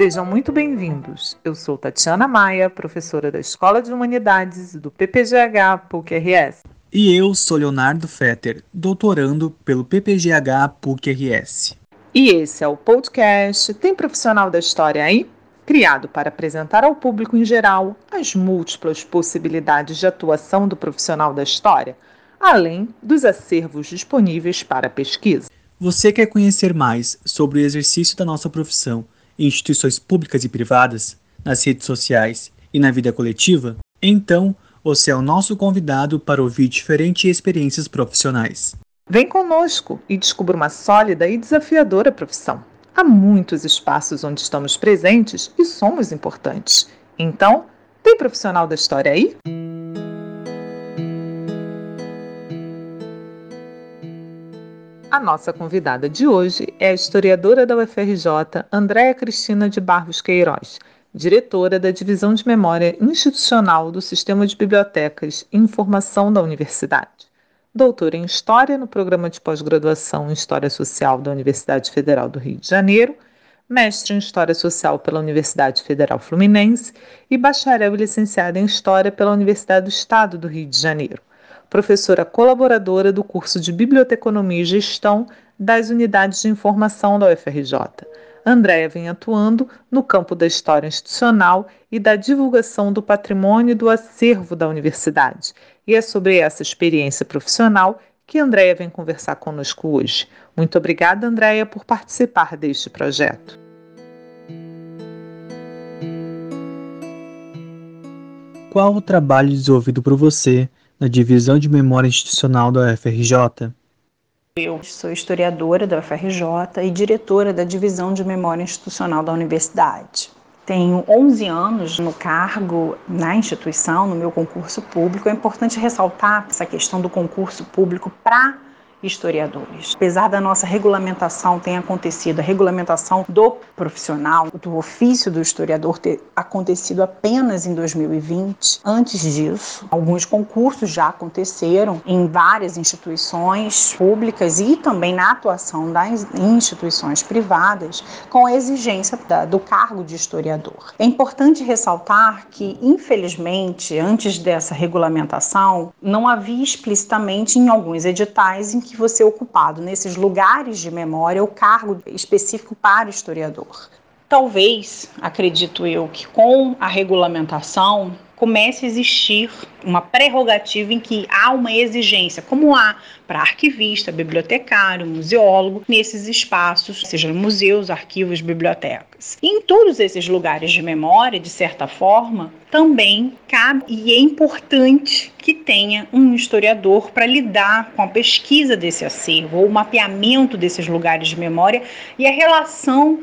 Sejam muito bem-vindos. Eu sou Tatiana Maia, professora da Escola de Humanidades do PPGH PUC-RS. E eu sou Leonardo Fetter, doutorando pelo PPGH PUC-RS. E esse é o podcast Tem Profissional da História aí? Criado para apresentar ao público em geral as múltiplas possibilidades de atuação do profissional da história, além dos acervos disponíveis para pesquisa. Você quer conhecer mais sobre o exercício da nossa profissão em instituições públicas e privadas, nas redes sociais e na vida coletiva? Então, você é o nosso convidado para ouvir diferentes experiências profissionais. Vem conosco e descubra uma sólida e desafiadora profissão. Há muitos espaços onde estamos presentes e somos importantes. Então, tem profissional da história aí? A nossa convidada de hoje é a historiadora da UFRJ, Andréa Cristina de Barros Queiroz, diretora da Divisão de Memória Institucional do Sistema de Bibliotecas e Informação da Universidade. Doutora em História no Programa de Pós-Graduação em História Social da Universidade Federal do Rio de Janeiro, mestre em História Social pela Universidade Federal Fluminense e bacharel e licenciada em História pela Universidade do Estado do Rio de Janeiro professora colaboradora do curso de Biblioteconomia e Gestão das Unidades de Informação da UFRJ. Andréa vem atuando no campo da história institucional e da divulgação do patrimônio e do acervo da universidade. E é sobre essa experiência profissional que Andréa vem conversar conosco hoje. Muito obrigada, Andréa, por participar deste projeto. Qual o trabalho desenvolvido por você na Divisão de Memória Institucional da UFRJ? Eu sou historiadora da UFRJ e diretora da Divisão de Memória Institucional da Universidade. Tenho 11 anos no cargo na instituição, no meu concurso público. É importante ressaltar essa questão do concurso público para historiadores. Apesar da nossa regulamentação ter acontecido, a regulamentação do profissional, do ofício do historiador ter acontecido apenas em 2020, antes disso, alguns concursos já aconteceram em várias instituições públicas e também na atuação das instituições privadas com a exigência da, do cargo de historiador. É importante ressaltar que, infelizmente, antes dessa regulamentação, não havia explicitamente em alguns editais em que que você ocupado nesses lugares de memória o cargo específico para historiador. Talvez, acredito eu, que com a regulamentação comece a existir uma prerrogativa em que há uma exigência, como há para arquivista, bibliotecário, museólogo, nesses espaços, sejam museus, arquivos, bibliotecas. E em todos esses lugares de memória, de certa forma, também cabe e é importante que tenha um historiador para lidar com a pesquisa desse acervo, ou o mapeamento desses lugares de memória e a relação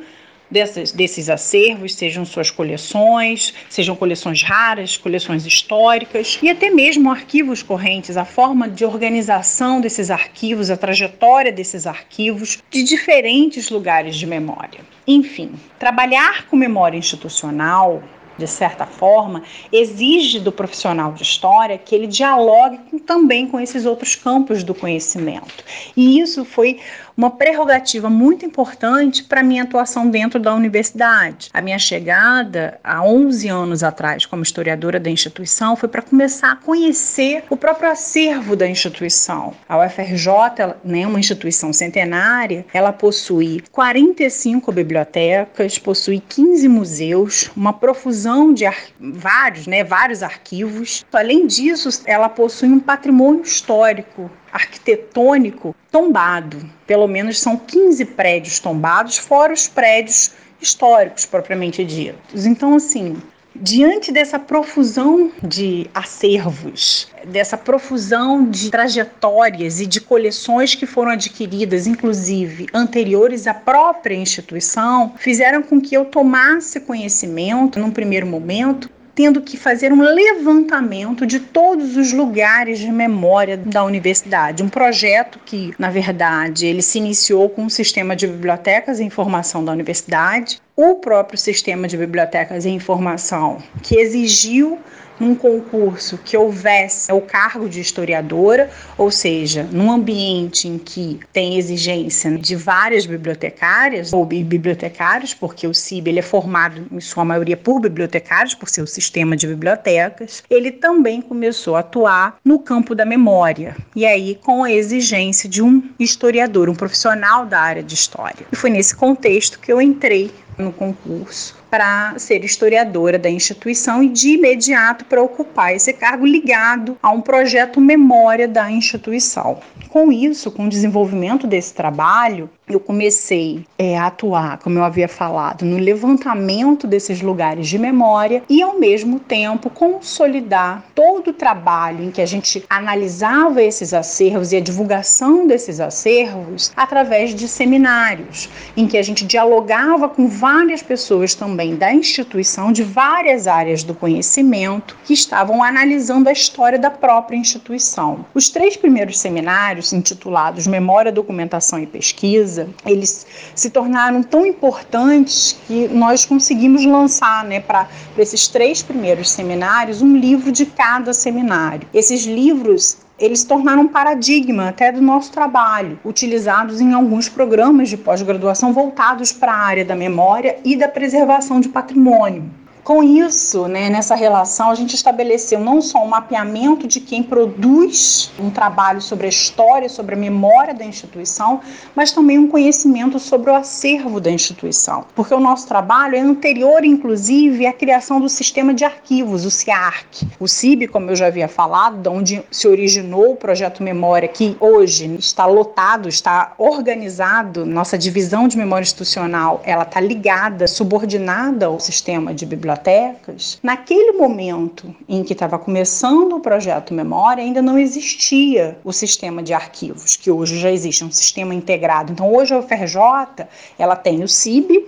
dessas, desses acervos, sejam suas coleções, sejam coleções raras, coleções históricas e até mesmo arquivos correntes, a forma de organização desses arquivos, a trajetória desses arquivos de diferentes lugares de memória. Enfim, trabalhar com memória institucional de certa forma, exige do profissional de história que ele dialogue com, também com esses outros campos do conhecimento. E isso foi uma prerrogativa muito importante para a minha atuação dentro da universidade. A minha chegada há 11 anos atrás como historiadora da instituição foi para começar a conhecer o próprio acervo da instituição. A UFRJ, ela, né, uma instituição centenária, ela possui 45 bibliotecas, possui 15 museus, uma profusão de vários, né, vários arquivos. Além disso, ela possui um patrimônio histórico arquitetônico tombado. Pelo menos são 15 prédios tombados, fora os prédios históricos propriamente ditos. Então, assim, diante dessa profusão de acervos, dessa profusão de trajetórias e de coleções que foram adquiridas, inclusive anteriores à própria instituição, fizeram com que eu tomasse conhecimento, num primeiro momento, tendo que fazer um levantamento de todos os lugares de memória da universidade. Um projeto que, na verdade, ele se iniciou com o sistema de bibliotecas e informação da universidade, o próprio sistema de bibliotecas e informação, que exigiu num concurso que houvesse o cargo de historiadora, ou seja, num ambiente em que tem exigência de várias bibliotecárias ou bibliotecários, porque o CIB ele é formado em sua maioria por bibliotecários, por seu sistema de bibliotecas, ele também começou a atuar no campo da memória, e aí com a exigência de um historiador, um profissional da área de história. E foi nesse contexto que eu entrei no concurso para ser historiadora da instituição e de imediato para ocupar esse cargo ligado a um projeto memória da instituição. Com isso, com o desenvolvimento desse trabalho, eu comecei é, a atuar, como eu havia falado, no levantamento desses lugares de memória e, ao mesmo tempo, consolidar todo o trabalho em que a gente analisava esses acervos e a divulgação desses acervos através de seminários, em que a gente dialogava com várias pessoas também da instituição, de várias áreas do conhecimento, que estavam analisando a história da própria instituição. Os três primeiros seminários, intitulados Memória, Documentação e Pesquisa, eles se tornaram tão importantes que nós conseguimos lançar, né, para esses três primeiros seminários, um livro de cada seminário. Esses livros eles tornaram um paradigma até do nosso trabalho, utilizados em alguns programas de pós-graduação voltados para a área da memória e da preservação de patrimônio. Com isso, né, nessa relação, a gente estabeleceu não só um mapeamento de quem produz um trabalho sobre a história, sobre a memória da instituição, mas também um conhecimento sobre o acervo da instituição. Porque o nosso trabalho é anterior, inclusive, à criação do sistema de arquivos, o CIARC. O CIB, como eu já havia falado, de onde se originou o projeto Memória, que hoje está lotado, está organizado, nossa divisão de memória institucional, ela está ligada, subordinada ao sistema de biblioteca bibliotecas, naquele momento em que estava começando o projeto Memória, ainda não existia o sistema de arquivos, que hoje já existe, um sistema integrado. Então, hoje a UFRJ, ela tem o CIB,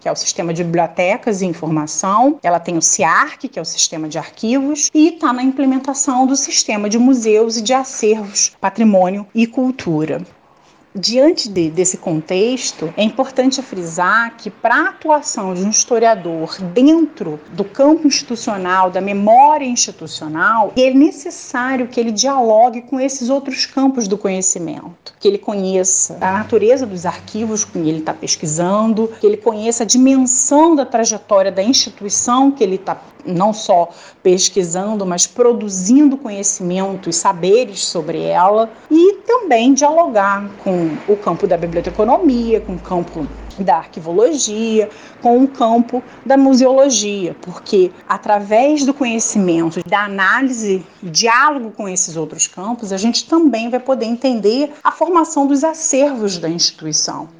que é o Sistema de Bibliotecas e Informação, ela tem o CIARC, que é o Sistema de Arquivos, e está na implementação do Sistema de Museus e de Acervos, Patrimônio e Cultura. Diante de, desse contexto, é importante frisar que, para a atuação de um historiador dentro do campo institucional, da memória institucional, é necessário que ele dialogue com esses outros campos do conhecimento, que ele conheça a natureza dos arquivos que ele está pesquisando, que ele conheça a dimensão da trajetória da instituição que ele está não só pesquisando, mas produzindo conhecimento e saberes sobre ela e também dialogar com o campo da biblioteconomia, com o campo da arquivologia, com o campo da museologia, porque através do conhecimento, da análise, diálogo com esses outros campos, a gente também vai poder entender a formação dos acervos da instituição.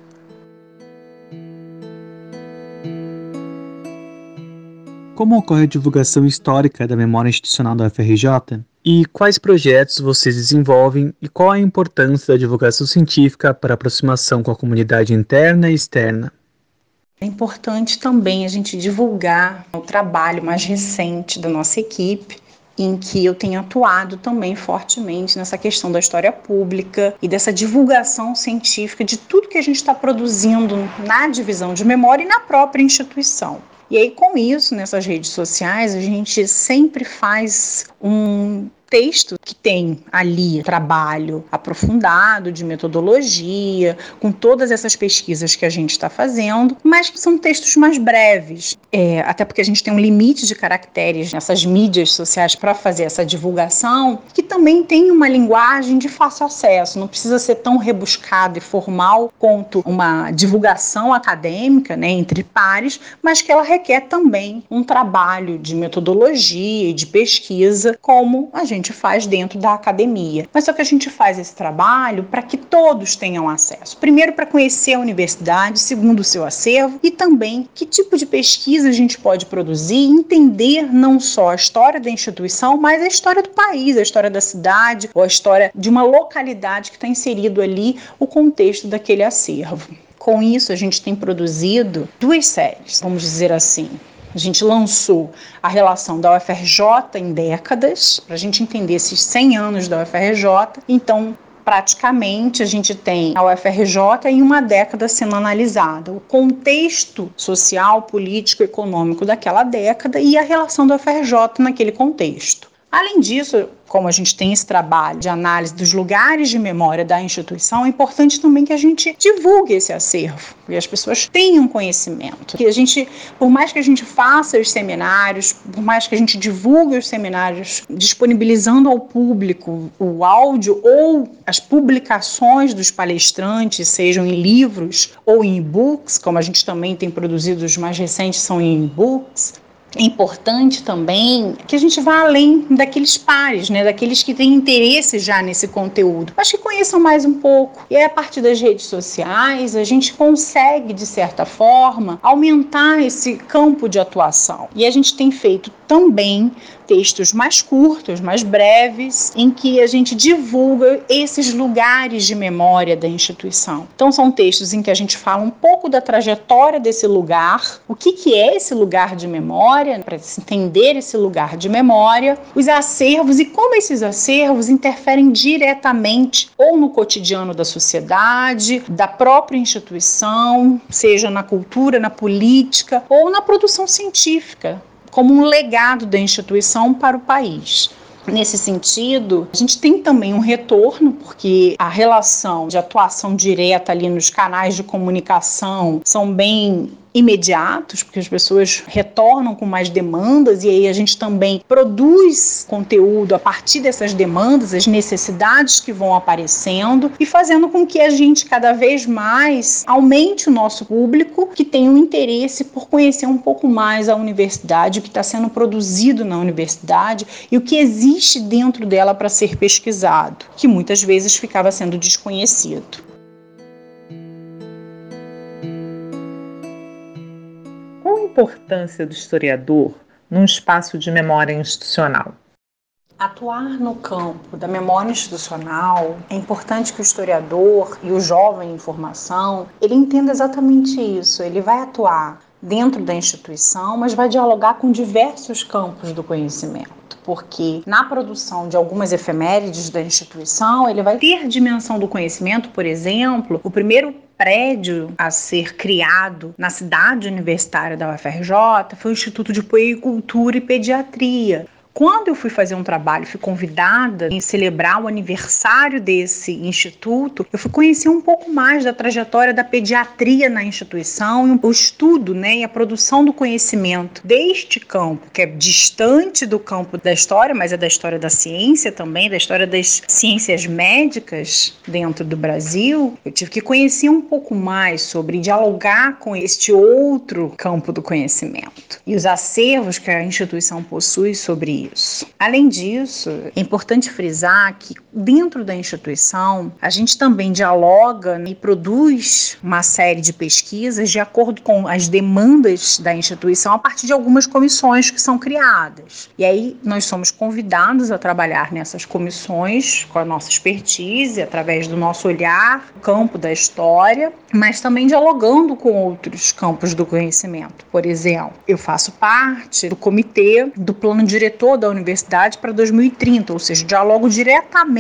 Como ocorre a divulgação histórica da memória institucional da UFRJ? E quais projetos vocês desenvolvem e qual a importância da divulgação científica para a aproximação com a comunidade interna e externa? É importante também a gente divulgar o trabalho mais recente da nossa equipe, em que eu tenho atuado também fortemente nessa questão da história pública e dessa divulgação científica de tudo que a gente está produzindo na divisão de memória e na própria instituição. E aí, com isso, nessas redes sociais, a gente sempre faz um texto que tem ali trabalho aprofundado de metodologia, com todas essas pesquisas que a gente está fazendo, mas que são textos mais breves, é, até porque a gente tem um limite de caracteres nessas mídias sociais para fazer essa divulgação, que também tem uma linguagem de fácil acesso, não precisa ser tão rebuscado e formal quanto uma divulgação acadêmica né, entre pares, mas que ela requer também um trabalho de metodologia e de pesquisa, como a gente gente faz dentro da academia. Mas só que a gente faz esse trabalho para que todos tenham acesso. Primeiro, para conhecer a universidade, segundo, o seu acervo, e também que tipo de pesquisa a gente pode produzir entender não só a história da instituição, mas a história do país, a história da cidade, ou a história de uma localidade que está inserido ali o contexto daquele acervo. Com isso, a gente tem produzido duas séries, vamos dizer assim. A gente lançou a relação da UFRJ em décadas, para a gente entender esses 100 anos da UFRJ. Então, praticamente a gente tem a UFRJ em uma década sendo analisada, o contexto social, político, econômico daquela década e a relação da UFRJ naquele contexto. Além disso, como a gente tem esse trabalho de análise dos lugares de memória da instituição, é importante também que a gente divulgue esse acervo e as pessoas tenham conhecimento. Que a gente, por mais que a gente faça os seminários, por mais que a gente divulgue os seminários, disponibilizando ao público o áudio ou as publicações dos palestrantes, sejam em livros ou em e-books, como a gente também tem produzido, os mais recentes são em e-books, é importante também que a gente vá além daqueles pares, né, daqueles que têm interesse já nesse conteúdo. Acho que conheçam mais um pouco. E a partir das redes sociais, a gente consegue, de certa forma, aumentar esse campo de atuação. E a gente tem feito também textos mais curtos, mais breves, em que a gente divulga esses lugares de memória da instituição. Então, são textos em que a gente fala um pouco da trajetória desse lugar, o que, que é esse lugar de memória, para se entender esse lugar de memória, os acervos e como esses acervos interferem diretamente ou no cotidiano da sociedade, da própria instituição, seja na cultura, na política ou na produção científica como um legado da instituição para o país. Nesse sentido, a gente tem também um retorno, porque a relação de atuação direta ali nos canais de comunicação são bem imediatos, porque as pessoas retornam com mais demandas e aí a gente também produz conteúdo a partir dessas demandas, as necessidades que vão aparecendo e fazendo com que a gente cada vez mais aumente o nosso público que tem um interesse por conhecer um pouco mais a universidade, o que está sendo produzido na universidade e o que existe dentro dela para ser pesquisado, que muitas vezes ficava sendo desconhecido. Importância do historiador num espaço de memória institucional? Atuar no campo da memória institucional é importante que o historiador e o jovem em formação ele entenda exatamente isso. Ele vai atuar dentro da instituição, mas vai dialogar com diversos campos do conhecimento, porque na produção de algumas efemérides da instituição, ele vai ter dimensão do conhecimento, por exemplo, o primeiro prédio a ser criado na cidade universitária da UFRJ foi o Instituto de Puericultura e Pediatria. Quando eu fui fazer um trabalho, fui convidada em celebrar o aniversário desse instituto, eu fui conhecer um pouco mais da trajetória da pediatria na instituição, o estudo né, e a produção do conhecimento deste campo, que é distante do campo da história, mas é da história da ciência também, da história das ciências médicas dentro do Brasil. Eu tive que conhecer um pouco mais sobre dialogar com este outro campo do conhecimento e os acervos que a instituição possui sobre isso. Além disso, é importante frisar que dentro da instituição a gente também dialoga e produz uma série de pesquisas de acordo com as demandas da instituição a partir de algumas comissões que são criadas. E aí nós somos convidados a trabalhar nessas comissões com a nossa expertise, através do nosso olhar, campo da história, mas também dialogando com outros campos do conhecimento. Por exemplo, eu faço parte do comitê do plano diretor da universidade para 2030, ou seja, dialogo diretamente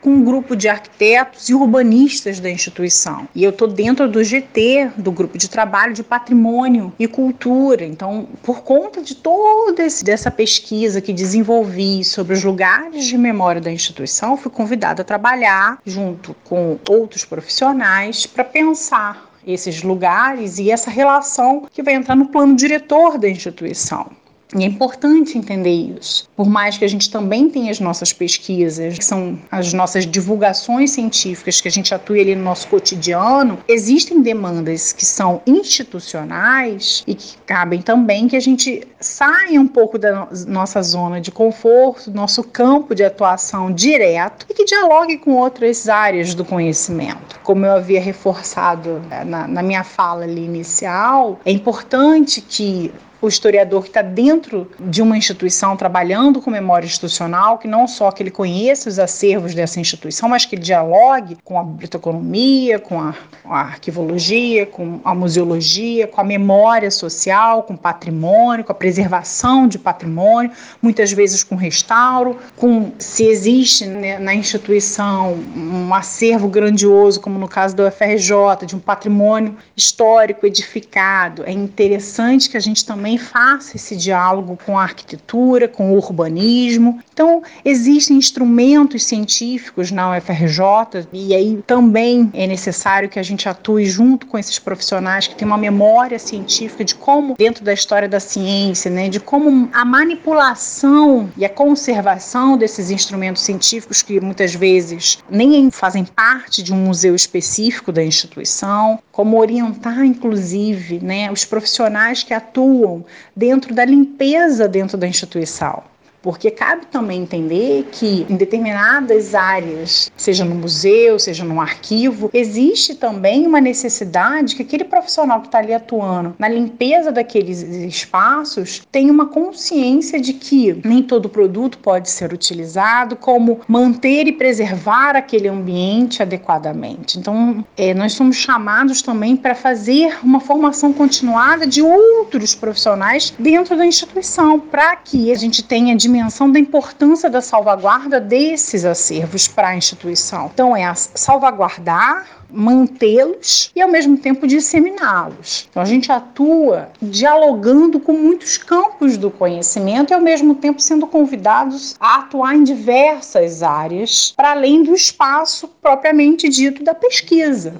com um grupo de arquitetos e urbanistas da instituição. E eu estou dentro do GT, do grupo de trabalho de patrimônio e cultura. Então, por conta de toda essa pesquisa que desenvolvi sobre os lugares de memória da instituição, fui convidada a trabalhar junto com outros profissionais para pensar esses lugares e essa relação que vai entrar no plano diretor da instituição. E é importante entender isso. Por mais que a gente também tenha as nossas pesquisas, que são as nossas divulgações científicas que a gente atua ali no nosso cotidiano, existem demandas que são institucionais e que cabem também que a gente saia um pouco da nossa zona de conforto, nosso campo de atuação direto e que dialogue com outras áreas do conhecimento. Como eu havia reforçado na, na minha fala ali inicial, é importante que o historiador que está dentro de uma instituição trabalhando com memória institucional, que não só que ele conheça os acervos dessa instituição, mas que ele dialogue com a biblioteconomia, com a, a arquivologia, com a museologia, com a memória social, com o patrimônio, com a preservação de patrimônio, muitas vezes com restauro, com se existe né, na instituição um acervo grandioso, como no caso do UFRJ, de um patrimônio histórico edificado. É interessante que a gente também faça esse diálogo com a arquitetura, com o urbanismo. Então, existem instrumentos científicos na UFRJ e aí também é necessário que a gente atue junto com esses profissionais que têm uma memória científica de como, dentro da história da ciência, né, de como a manipulação e a conservação desses instrumentos científicos que muitas vezes nem fazem parte de um museu específico da instituição, como orientar, inclusive, né, os profissionais que atuam dentro da limpeza dentro da instituição. Porque cabe também entender que em determinadas áreas, seja no museu, seja no arquivo, existe também uma necessidade que aquele profissional que está ali atuando na limpeza daqueles espaços tenha uma consciência de que nem todo produto pode ser utilizado, como manter e preservar aquele ambiente adequadamente. Então, é, nós somos chamados também para fazer uma formação continuada de outros profissionais dentro da instituição, para que a gente tenha dimensão da importância da salvaguarda desses acervos para a instituição. Então, é salvaguardar, mantê-los e ao mesmo tempo disseminá-los. Então a gente atua dialogando com muitos campos do conhecimento e ao mesmo tempo sendo convidados a atuar em diversas áreas para além do espaço propriamente dito da pesquisa.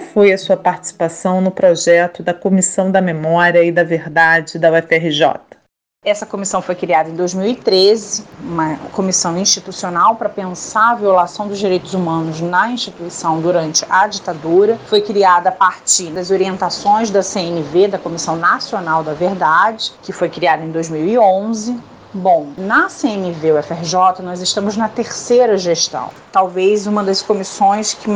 Como foi a sua participação no projeto da Comissão da Memória e da Verdade da UFRJ? Essa comissão foi criada em 2013, uma comissão institucional para pensar a violação dos direitos humanos na instituição durante a ditadura. Foi criada a partir das orientações da CNV, da Comissão Nacional da Verdade, que foi criada em 2011. Bom, na CNV UFRJ nós estamos na terceira gestão, talvez uma das comissões que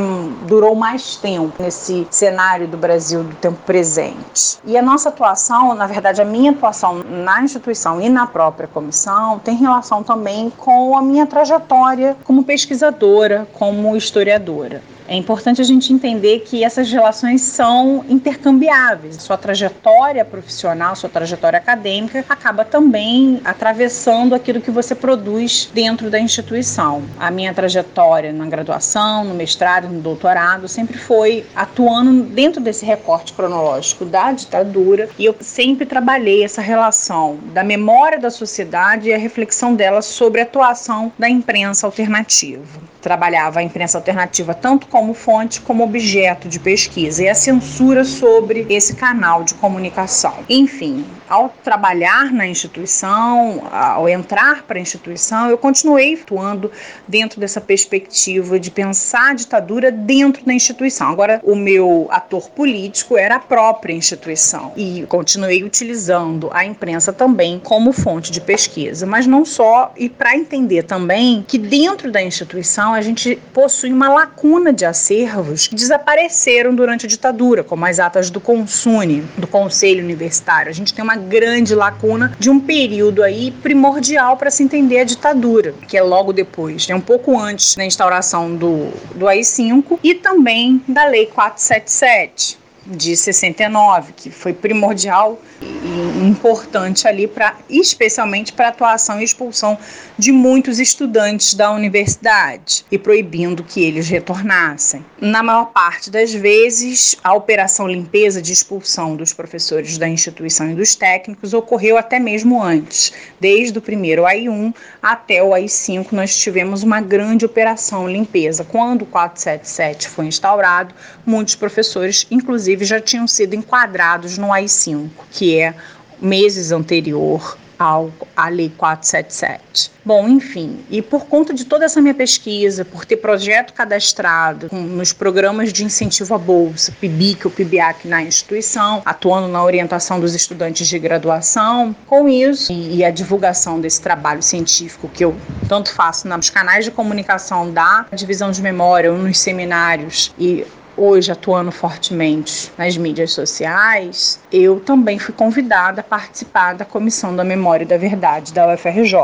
durou mais tempo nesse cenário do Brasil do tempo presente. E a nossa atuação, na verdade, a minha atuação na instituição e na própria comissão tem relação também com a minha trajetória como pesquisadora, como historiadora. É importante a gente entender que essas relações são intercambiáveis. Sua trajetória profissional, sua trajetória acadêmica acaba também atravessando aquilo que você produz dentro da instituição. A minha trajetória na graduação, no mestrado, no doutorado sempre foi atuando dentro desse recorte cronológico da ditadura e eu sempre trabalhei essa relação da memória da sociedade e a reflexão dela sobre a atuação da imprensa alternativa. Trabalhava a imprensa alternativa tanto como fonte como objeto de pesquisa e a censura sobre esse canal de comunicação. Enfim, ao trabalhar na instituição, ao entrar para a instituição, eu continuei atuando dentro dessa perspectiva de pensar a ditadura dentro da instituição. Agora, o meu ator político era a própria instituição e continuei utilizando a imprensa também como fonte de pesquisa, mas não só, e para entender também que dentro da instituição a gente possui uma lacuna de acervos que desapareceram durante a ditadura, como as atas do Consune, do Conselho Universitário. A gente tem uma grande lacuna de um período aí primordial para se entender a ditadura, que é logo depois, né, um pouco antes da instauração do, do AI-5 e também da Lei 477 de 69, que foi primordial e importante ali para especialmente para a atuação e expulsão de muitos estudantes da universidade e proibindo que eles retornassem. Na maior parte das vezes, a operação limpeza de expulsão dos professores da instituição e dos técnicos ocorreu até mesmo antes. Desde o primeiro AI1 até o AI5, nós tivemos uma grande operação limpeza. Quando o 477 foi instaurado, muitos professores, inclusive, já tinham sido enquadrados no AI5, que é meses anterior ao, à Lei 477. Bom, enfim, e por conta de toda essa minha pesquisa, por ter projeto cadastrado nos programas de incentivo à bolsa, PIBIC ou PIBIAC na instituição, atuando na orientação dos estudantes de graduação, com isso e a divulgação desse trabalho científico que eu tanto faço nos canais de comunicação da divisão de memória ou nos seminários e hoje atuando fortemente nas mídias sociais, eu também fui convidada a participar da Comissão da Memória e da Verdade da UFRJ.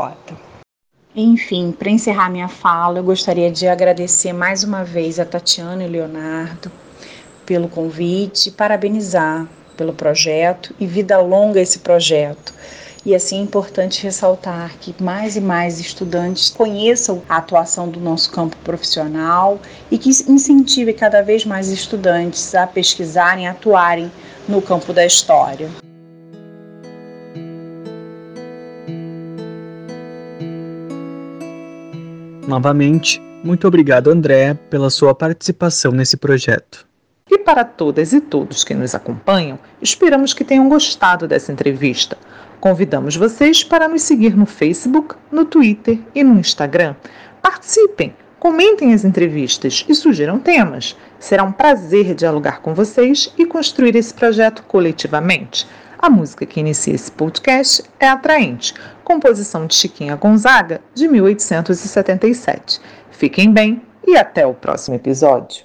Enfim, para encerrar minha fala, eu gostaria de agradecer mais uma vez a Tatiana e Leonardo pelo convite, parabenizar pelo projeto e vida longa esse projeto. E assim é importante ressaltar que mais e mais estudantes conheçam a atuação do nosso campo profissional e que incentive cada vez mais estudantes a pesquisarem, a atuarem no campo da história. Novamente, muito obrigado, André, pela sua participação nesse projeto. E para todas e todos que nos acompanham, esperamos que tenham gostado dessa entrevista. Convidamos vocês para nos seguir no Facebook, no Twitter e no Instagram. Participem, comentem as entrevistas e sugiram temas. Será um prazer dialogar com vocês e construir esse projeto coletivamente. A música que inicia esse podcast é Atraente, composição de Chiquinha Gonzaga, de 1877. Fiquem bem e até o próximo episódio.